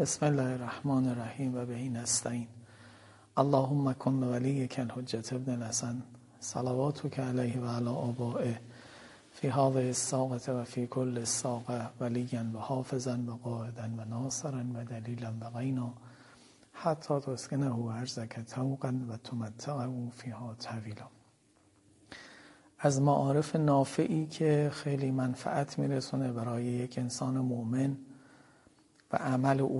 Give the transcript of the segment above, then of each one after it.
بسم الله الرحمن الرحیم و به نستعین. اللهم کن ولی کن حجت ابن الحسن. صلواتك علیه و علی آبائه. فی هذه الساقه و فی کل الساقه ولیا و حافظا و قائدا و ناصرا و دلیلا و غینا. حتی تسکنه ارزک توقا و تمتعه فیها طویلا. از معارف نافعی که خیلی منفعت میرسونه برای یک انسان مؤمن و عمل او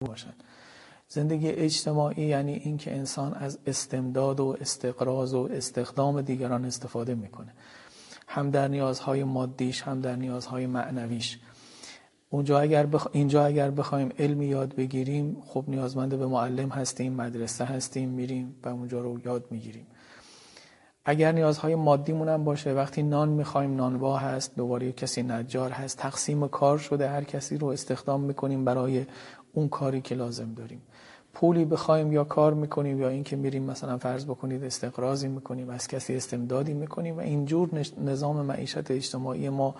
باشن زندگی اجتماعی یعنی اینکه انسان از استمداد و استقراض و استخدام دیگران استفاده می‌کنه. هم در نیازهای مادیش هم در نیازهای معنویش. اونجا اگر بخ... اینجا اگر بخوایم علمی یاد بگیریم خب نیازمند به معلم هستیم مدرسه هستیم میریم و اونجا رو یاد می‌گیریم. اگر نیازهای مادیمون هم باشه وقتی نان می‌خوایم نانوا هست دوباره کسی نجار هست تقسیم کار شده هر کسی رو استخدام می‌کنیم برای اون کاری که لازم داریم. پولی بخوایم یا کار می‌کنیم یا اینکه میریم مثلا فرض بکنید استقراضی می‌کنیم از کسی استمدادی می‌کنیم و اینجور نظام معیشت اجتماعی ما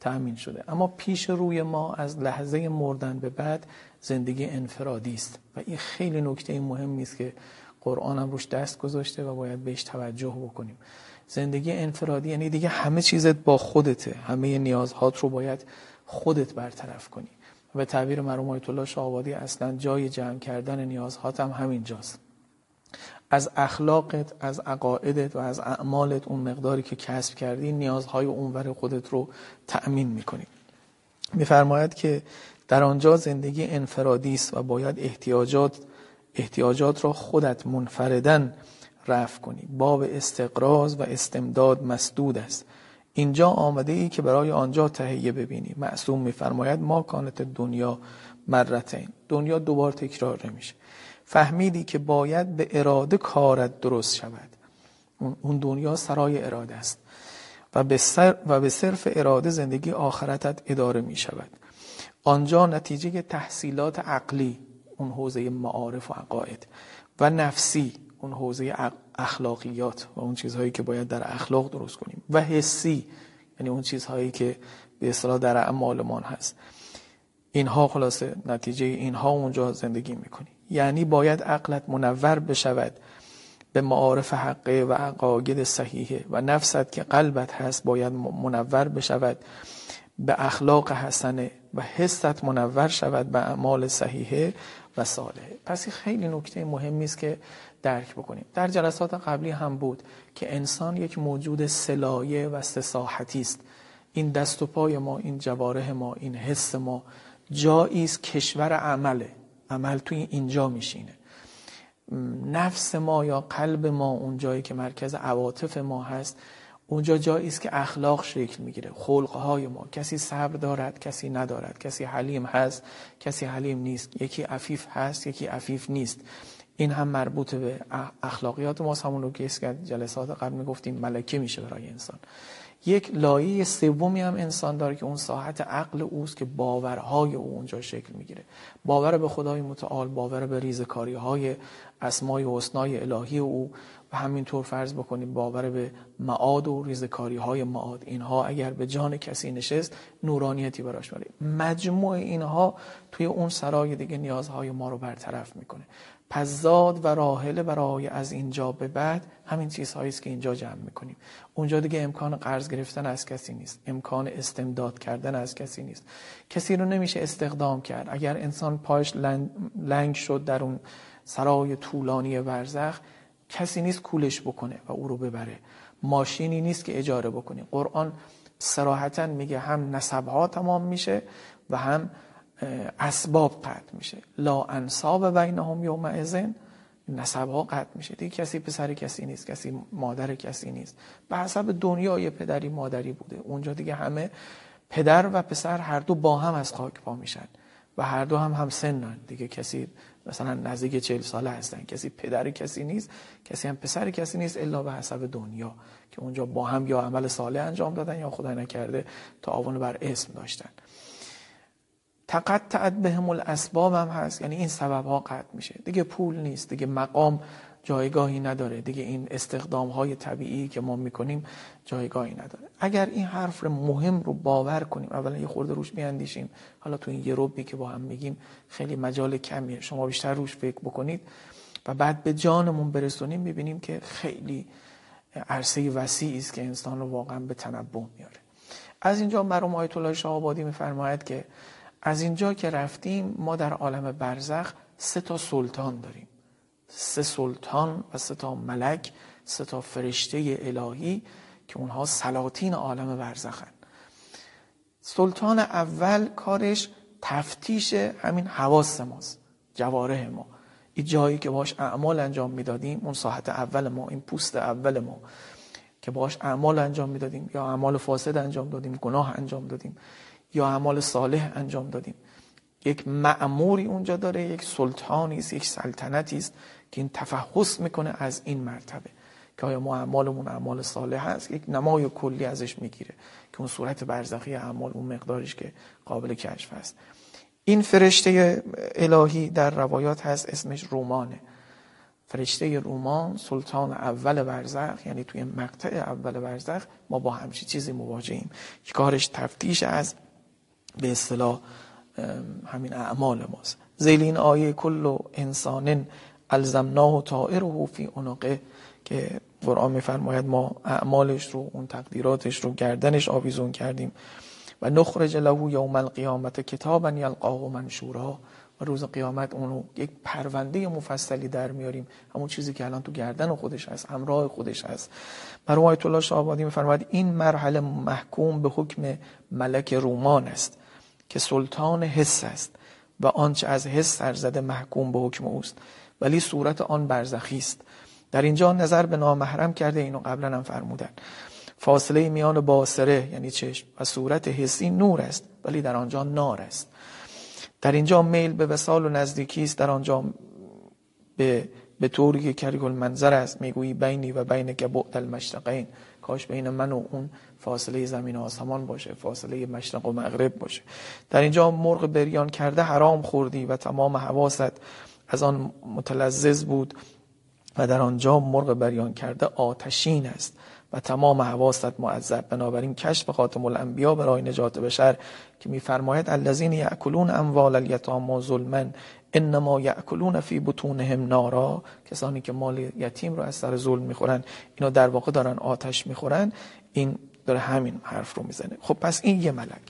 تأمین شده. اما پیش روی ما از لحظه مردن به بعد زندگی انفرادی است و این خیلی نکته مهمی است که قرآن هم روش دست گذاشته و باید بهش توجه بکنیم. زندگی انفرادی یعنی دیگه همه چیزت با خودته. همه نیازهات رو باید خودت برطرف کنی. به تعبیر مرحوم آیت الله شاهآبادی اصلا جای جمع کردن نیازهات هم همین جاست از اخلاقت از عقایدت و از اعمالت اون مقداری که کسب کردی نیازهای اونور خودت رو تأمین می‌کنی. میفرماید که در آنجا زندگی انفرادی است و باید احتیاجات احتیاجات را خودت منفردن رفع کنی. باب استقراض و استمداد مسدود است. اینجا آمده ای که برای آنجا تهیه ببینی معصوم میفرماید ما کانت دنیا مرتین. دنیا دوبار تکرار نمیشه. فهمیدی که باید به اراده کارت درست شود. اون دنیا سرای اراده است. و به, سر و به صرف اراده زندگی آخرتت اداره می شود آنجا نتیجه تحصیلات عقلی اون حوزه معارف و عقاید. و نفسی اون حوزه اخلاقیات و اون چیزهایی که باید در اخلاق درست کنیم و حسی یعنی اون چیزهایی که به اصطلاح در اعمالمان هست. اینها خلاصه نتیجه اینها اونجا زندگی می‌کنی یعنی باید عقلت منور بشود به معارف حقه و عقاید صحیحه و نفست که قلبت هست باید منور بشود به اخلاق حسنه و حست منور شود به اعمال صحیحه و صالحه پس خیلی نکته مهمی است که درک بکنیم. در جلسات قبلی هم بود که انسان یک موجود سلایه و سساحتی است. این دست و پای ما این جواره ما این حس ما جایی است کشور عمله. عمل توی اینجا میشینه. نفس ما یا قلب ما اون جایی که مرکز عواطف ما هست اونجا جایی است که اخلاق شکل می‌گیره. خلقهای ما. کسی صبر دارد کسی ندارد. کسی حلیم هست کسی حلیم نیست. یکی عفیف هست یکی عفیف نیست. این هم مربوط به اخلاقیات ماست. همون رو که جلسات قبل می‌گفتیم ملکه میشه برای انسان. یک لایه سومی هم انسان داره که اون ساحت عقل اوست که باورهای او اونجا شکل می‌گیره. باور به خدای متعال باور به ریزکاری های اسمای و حسنای الهی او و همینطور فرض بکنیم باور به معاد و ریزکاری های معاد. اینها اگر به جان کسی نشست نورانیتی براش میاره مجموع اینها توی اون سرای دیگه نیازهای ما رو برطرف می‌کنه. پس زاد و راحله برای از اینجا به بعد همین چیزهایی است که اینجا جمع می‌کنیم. اونجا دیگه امکان قرض گرفتن از کسی نیست. امکان استمداد کردن از کسی نیست. کسی رو نمیشه استخدام کرد. اگر انسان پاش لنگ شد در اون سرای طولانی ورزخ کسی نیست کولش بکنه و او رو ببره. ماشینی نیست که اجاره بکنیم. قرآن سراحتا میگه هم نسبها تمام میشه و هم اسباب قطع میشه. لا انصاب بینهم یوم ازن نسب ها قطع میشه. دیگه کسی پسر کسی نیست کسی مادر کسی نیست. به حسب دنیا یه پدری مادری بوده. اونجا دیگه همه پدر و پسر هر دو با هم از خاک پا میشن. و هر دو هم هم سنن دیگه کسی مثلا نزدیک چهل ساله هستن. کسی پدر کسی نیست. کسی هم پسر کسی نیست الا به حسب دنیا که اونجا با هم یا عمل صالح انجام دادن یا خدای نکرده تعاون بر اسم داشتن. تقطعت بهم الاسباب هم هست. یعنی این سبب ها قطع میشه. دیگه پول نیست. دیگه مقام جایگاهی نداره. دیگه این استخدام های طبیعی که ما می‌کنیم جایگاهی نداره. اگر این حرف مهم رو باور کنیم اولا یه خورده روش بیاندیشیم. حالا تو این یه روبی که با هم میگیم خیلی مجال کمیه. شما بیشتر روش فکر بکنید و بعد به جانمون برسونیم می‌بینیم که خیلی عرصه وسیعی است که انسان رو واقعا به تنبه میاره از اینجا مرحوم آیت الله شاه آبادی میفرماید که از اینجا که رفتیم ما در عالم برزخ سه تا سلطان داریم. سه سلطان و سه تا ملک سه تا فرشته الهی که اونها سلاطین عالم برزخن. سلطان اول کارش تفتیش همین حواس ماست جواره ما. این جایی که باش اعمال انجام می‌دادیم اون ساحت اول ما این پوست اول ما که باش اعمال انجام می‌دادیم یا اعمال فاسد انجام دادیم گناه انجام دادیم یا اعمال صالح انجام دادیم. یک معموری اونجا داره یک سلطانی است یک سلطنتی است این تفحص می‌کنه از این مرتبه. که آیا ما اعمالمون اعمال صالح هست یک نمای کلی ازش می‌گیره که اون صورت برزخی اعمال اون مقدارش که قابل کشف هست این فرشته الهی در روایات هست اسمش رومانه. فرشته رومان سلطان اول برزخ یعنی توی مقطع اول برزخ ما با همچی چیزی مواجهیم که کارش تفتیش از به اصطلاح همین اعمال ماست. زیل این آیه کل انسان الزمناه طائره فی عنقه که قرآن میفرماید ما اعمالش رو اون تقدیراتش رو گردنش آویزون کردیم. و نخرج له یوم القیامت کتابا یلقاه منشورا. و روز قیامت اونو یک پرونده مفصلی در میاریم. همون چیزی که الان تو گردن خودش هست همراه خودش هست. مرحوم آیت الله شاهآبادی میفرماید این مرحله محکوم به حکم ملک رومان است که سلطان حس است. و آنچه از حس سرزده محکوم به حکم اوست. ولی صورت آن برزخی است. در اینجا نظر به نامحرم کرده اینو قبلا هم فرمودن. فاصله میان باصره یعنی چشم و صورت حسی نور است ولی در آنجا نار است. در اینجا میل به وسال و نزدیکی است در آنجا به به طوری که کریه المنظر است. می‌گویی بینی و بین که بعد المشرقین. کاش بین من و اون فاصله زمین و آسمان باشه فاصله مشرق و مغرب باشه. در اینجا مرغ بریان کرده حرام خوردی و تمام حواست. از آن متلذذ بود و در آنجا مرغ بریان کرده آتشین است و تمام حواست معذب. بنابراین کشف خاتم الانبیا برای نجات بشر که میفرماید الذین یاکلون اموال الیتام ظلما انما یاکلون فی بطونهم نارا. کسانی که مال یتیم رو از سر ظلم می‌خورن اینو در واقع دارن آتش می‌خورن این داره همین حرف رو می‌زنه. خب پس این یه ملک.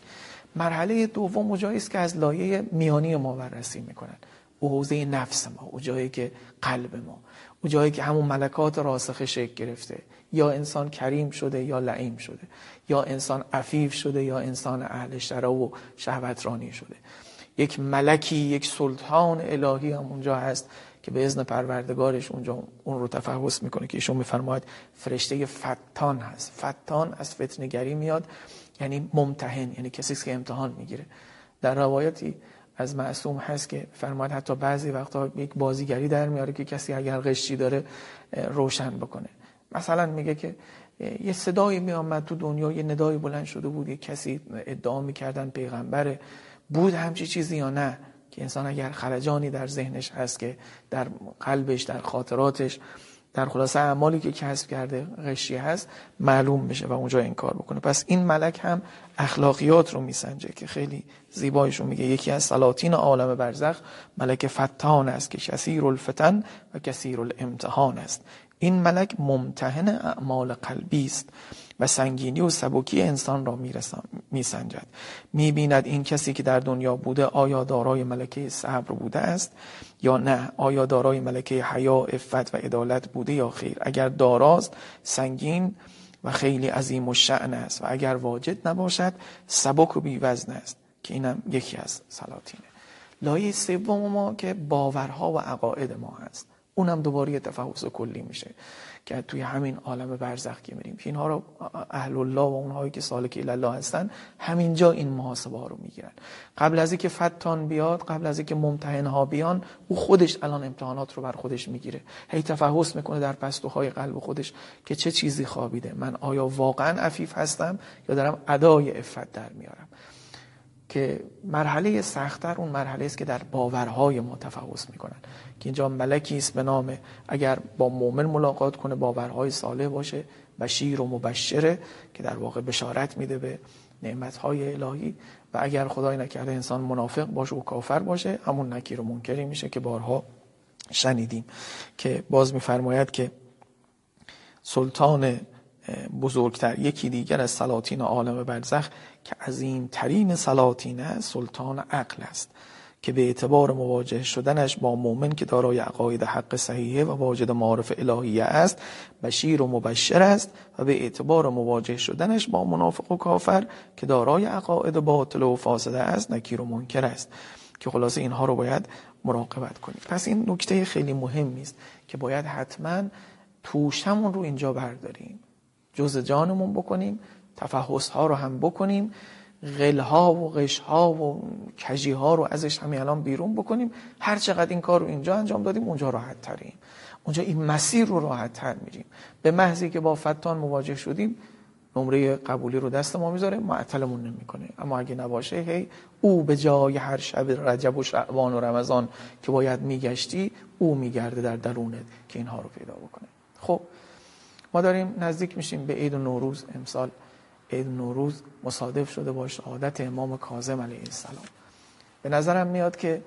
مرحله دوم جایی است که از لایه میانی ما بررسی می‌کنن. او حوزه نفس ما او جایی که قلب ما. او جایی که همون ملکات راسخ شکل گرفته. یا انسان کریم شده یا لعیم شده. یا انسان عفیف شده یا انسان اهل شرا و شهوترانی شده. یک ملکی یک سلطان الهی هم اونجا هست که به اذن پروردگارش اونجا اون رو تفحص می‌کنه که ایشون میفرماید فرشته فتان هست. فتان از فتنگری میاد یعنی ممتحن یعنی کسی که امتحان می‌گیره. در روایتی از معصوم هست که فرماید حتی بعضی وقتا یک بازیگری در میاره که کسی اگر غشی داره روشن بکنه. مثلا میگه که یه صدایی میامد تو دنیا یه ندایی بلند شده بود یه کسی ادعا می‌کردن پیغمبره بود همچی چیزی یا نه؟ که انسان اگر خلجانی در ذهنش هست که در قلبش در خاطراتش در خلاصه اعمالی که کسب کرده غشی هست معلوم بشه و اونجا این کار بکنه. پس این ملک هم اخلاقیات رو میسنجه که خیلی زیبایشون میگه. یکی از سلاطین عالم برزخ ملک فتان است که کثیر الفتن و کثیر الامتحان است. این ملک ممتحن اعمال قلبی است. و سنگینی و سبکی انسان را میسنجد. می‌بیند این کسی که در دنیا بوده آیا دارای ملکه صبر بوده است یا نه؟ آیا دارای ملکه حیا افت و عدالت بوده یا خیر؟ اگر داراست سنگین و خیلی عظیم و شعن است و اگر واجد نباشد سبک و بیوزن است که اینم یکی از سلاطینه. لایه سوم ما که باورها و عقاید ما هست. اونم دوباره تفحص کلی میشه. که توی همین عالم برزخ که میریم. اینها رو اهل الله و اونهایی که سالک الله هستن همینجا این محاسبه ها رو می‌گیرن. قبل از اینکه فتان بیاد قبل از اینکه ممتحن ها بیان او خودش الان امتحانات رو بر خودش می‌گیره. هی تفحص می‌کنه در پستوهای قلب خودش که چه چیزی خوابیده. من آیا واقعا عفیف هستم یا دارم ادای افت در میارم؟ که مرحله سختتر اون مرحله است که در باورهای ما تفحص می‌کنن. که اینجا ملکی است به نام اگر با مؤمن ملاقات کنه باورهای صالح باشه بشیر و مبشره که در واقع بشارت میده به نعمتهای الهی. و اگر خدای نکرده انسان منافق باشه و کافر باشه همون نکیر و منکری میشه که بارها شنیدیم. که باز میفرماید که سلطان بزرگتر یکی دیگر از سلاطین عالم برزخ که عظیم ترین سلاطین سلطان عقل است که به اعتبار مواجه شدنش با مؤمن که دارای عقاید حق صحیحه و واجد معارف الهیه است بشیر و مبشر است و به اعتبار مواجه شدنش با منافق و کافر که دارای عقاید باطل و فاسده است نکیر و منکر است. که خلاصه اینها رو باید مراقبت کنیم. پس این نکته خیلی مهمی است که باید حتما توشمون رو اینجا برداریم. جز جانمون بکنیم تفحص ها رو هم بکنیم غلها و غشها و کجی ها رو ازش همین الان بیرون بکنیم. هر چقدر این کار رو اینجا انجام دادیم اونجا راحت تریم. اونجا این مسیر رو راحت تر میریم. به محضی که با فتان مواجه شدیم نمره قبولی رو دست ما می‌ذاره معطلمون نمی‌کنه. اما اگه نباشه هی او به جای هر شب رجب و شعبان و رمضان که باید میگشتی او میگرده در درونت که اینها رو پیدا بکنه. خب ما داریم نزدیک میشیم به عید نوروز. امسال عید نوروز مصادف شده با عادت امام کاظم علیه السلام. به نظرم میاد که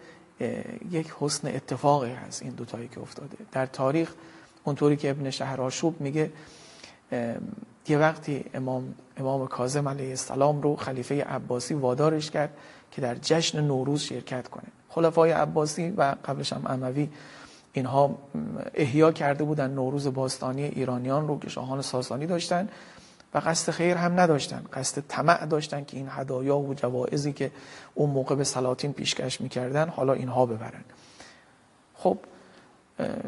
یک حسن اتفاقی هست این دوتایی که افتاده. در تاریخ اونطوری که ابن شهراشوب میگه یه وقتی امام, امام کاظم علیه السلام رو خلیفه عباسی وادارش کرد که در جشن نوروز شرکت کنه. خلفای عباسی و قبلش هم اموی اینها احیا کرده بودن نوروز باستانی ایرانیان رو که شاهان ساسانی داشتن و قصد خیر هم نداشتن قصد طمع داشتن که این هدایا و جوائزی که اون موقع به سلاطین پیشکش می‌کردن حالا اینها ببرن. خب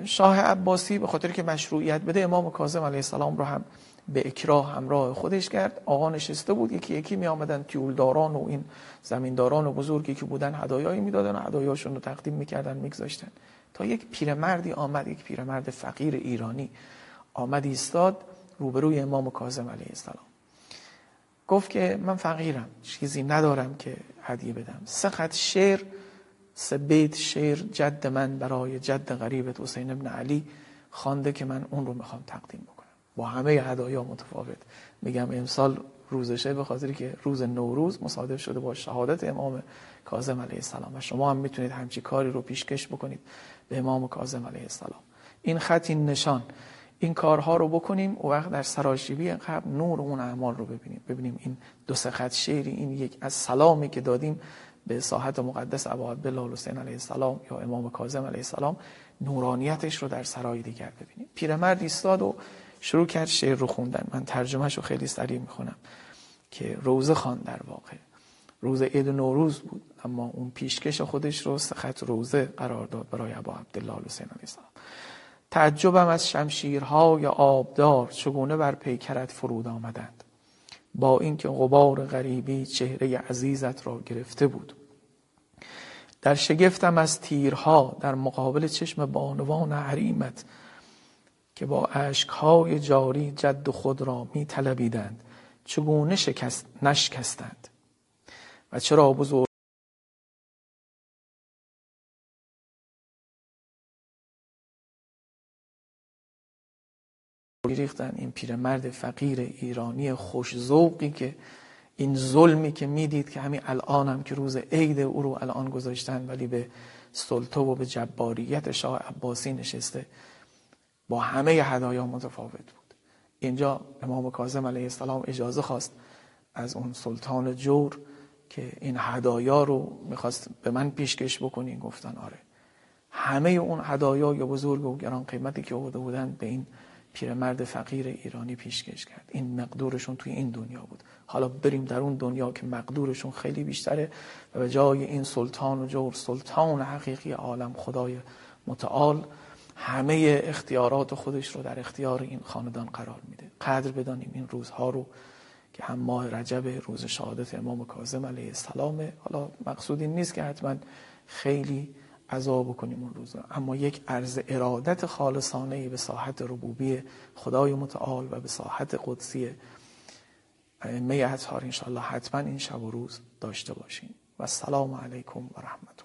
شاه عباسی به خاطر که مشروعیت بده امام کاظم علیه السلام رو هم به اکراه همراه خودش کرد. آقا نشسته بود یکی یکی می آمدن تیولداران و این زمینداران و بزرگی که بودن هدایایی می‌دادن و هدایاشون رو تقدیم می‌کردن میگذاشتن. تا یک پیرمردی آمد یک پیرمرد فقیر ایرانی آمد ایستاد روبروی امام کاظم علیه السلام. گفت که من فقیرم چیزی ندارم که هدیه بدم. سه شعر سه بیت شعر جد من برای جد غریبت حسین ابن علی خوانده که من اون رو می‌خوام تقدیم بکنم. با همه هدایا متفاوت. میگم امسال روزشه به خاطری که روز نوروز مصادف شده با شهادت امام کاظم علیه السلام. و شما هم می‌تونید همچی کاری رو پیشکش بکنید به امام کاظم علیه السلام. این خط این نشان این کارها رو بکنیم و وقت در سراشیبی قبل نور اون اعمال رو ببینیم. ببینیم این دو سه خط شعری این یک از سلامی که دادیم به ساحت مقدس ابا عبدالله حسین علیه السلام یا امام کاظم علیه السلام نورانیتش رو در سرای دیگر ببینیم. پیرمرد ایستاد و شروع کرد شعر رو خوندن. من ترجمهش رو خیلی سریع می‌خونم که روزه خان در واقع. روز عید نوروز بود اما اون پیشکش خودش رو خط روزه قرار داد برای ابا عبدالله حسین علیه تعجبم از شمشیرهای آبدار چگونه بر پیکرت فرود آمدند. با اینکه غبار غریبی چهره عزیزت را گرفته بود. در شگفتم از تیرها در مقابل چشم بانوان حریمت که با عشقهای جاری جد خود را می طلبیدند چگونه شکست نشکستند؟ و چرا بزرگ ریختن این پیرمرد فقیر ایرانی خوش ذوقی که این ظلمی که می‌دید که همین الان هم که روز عید او رو الان گذاشتن ولی به سلطه و به جباریت شاه عباسی نشسته. با همه هدایا متفاوت بود. اینجا امام کاظم علیه السلام اجازه خواست از اون سلطان جور که این هدایا رو می‌خواست به من پیشکش بکنین گفتن آره. همه اون هدایا یا بزرگ و گران قیمتی که آورده بودن به این پیرمرد فقیر ایرانی پیشکش کرد. این مقدورشون توی این دنیا بود. حالا بریم در اون دنیا که مقدورشون خیلی بیشتره و جای این سلطان و جور سلطان حقیقی عالم خدای متعال همه اختیارات خودش رو در اختیار این خاندان قرار میده. قدر بدانیم این روزها رو که هم ماه رجب روز شهادت امام کاظم علیه السلام حالا مقصود این نیست که حتما خیلی عذاب بکنیم اون روز اما یک عرض ارادت خالصانه به ساحت ربوبی خدای متعال و به ساحت قدسی ائمه اطهار انشاءالله حتما این شب و روز داشته باشیم و السلام علیکم و رحمت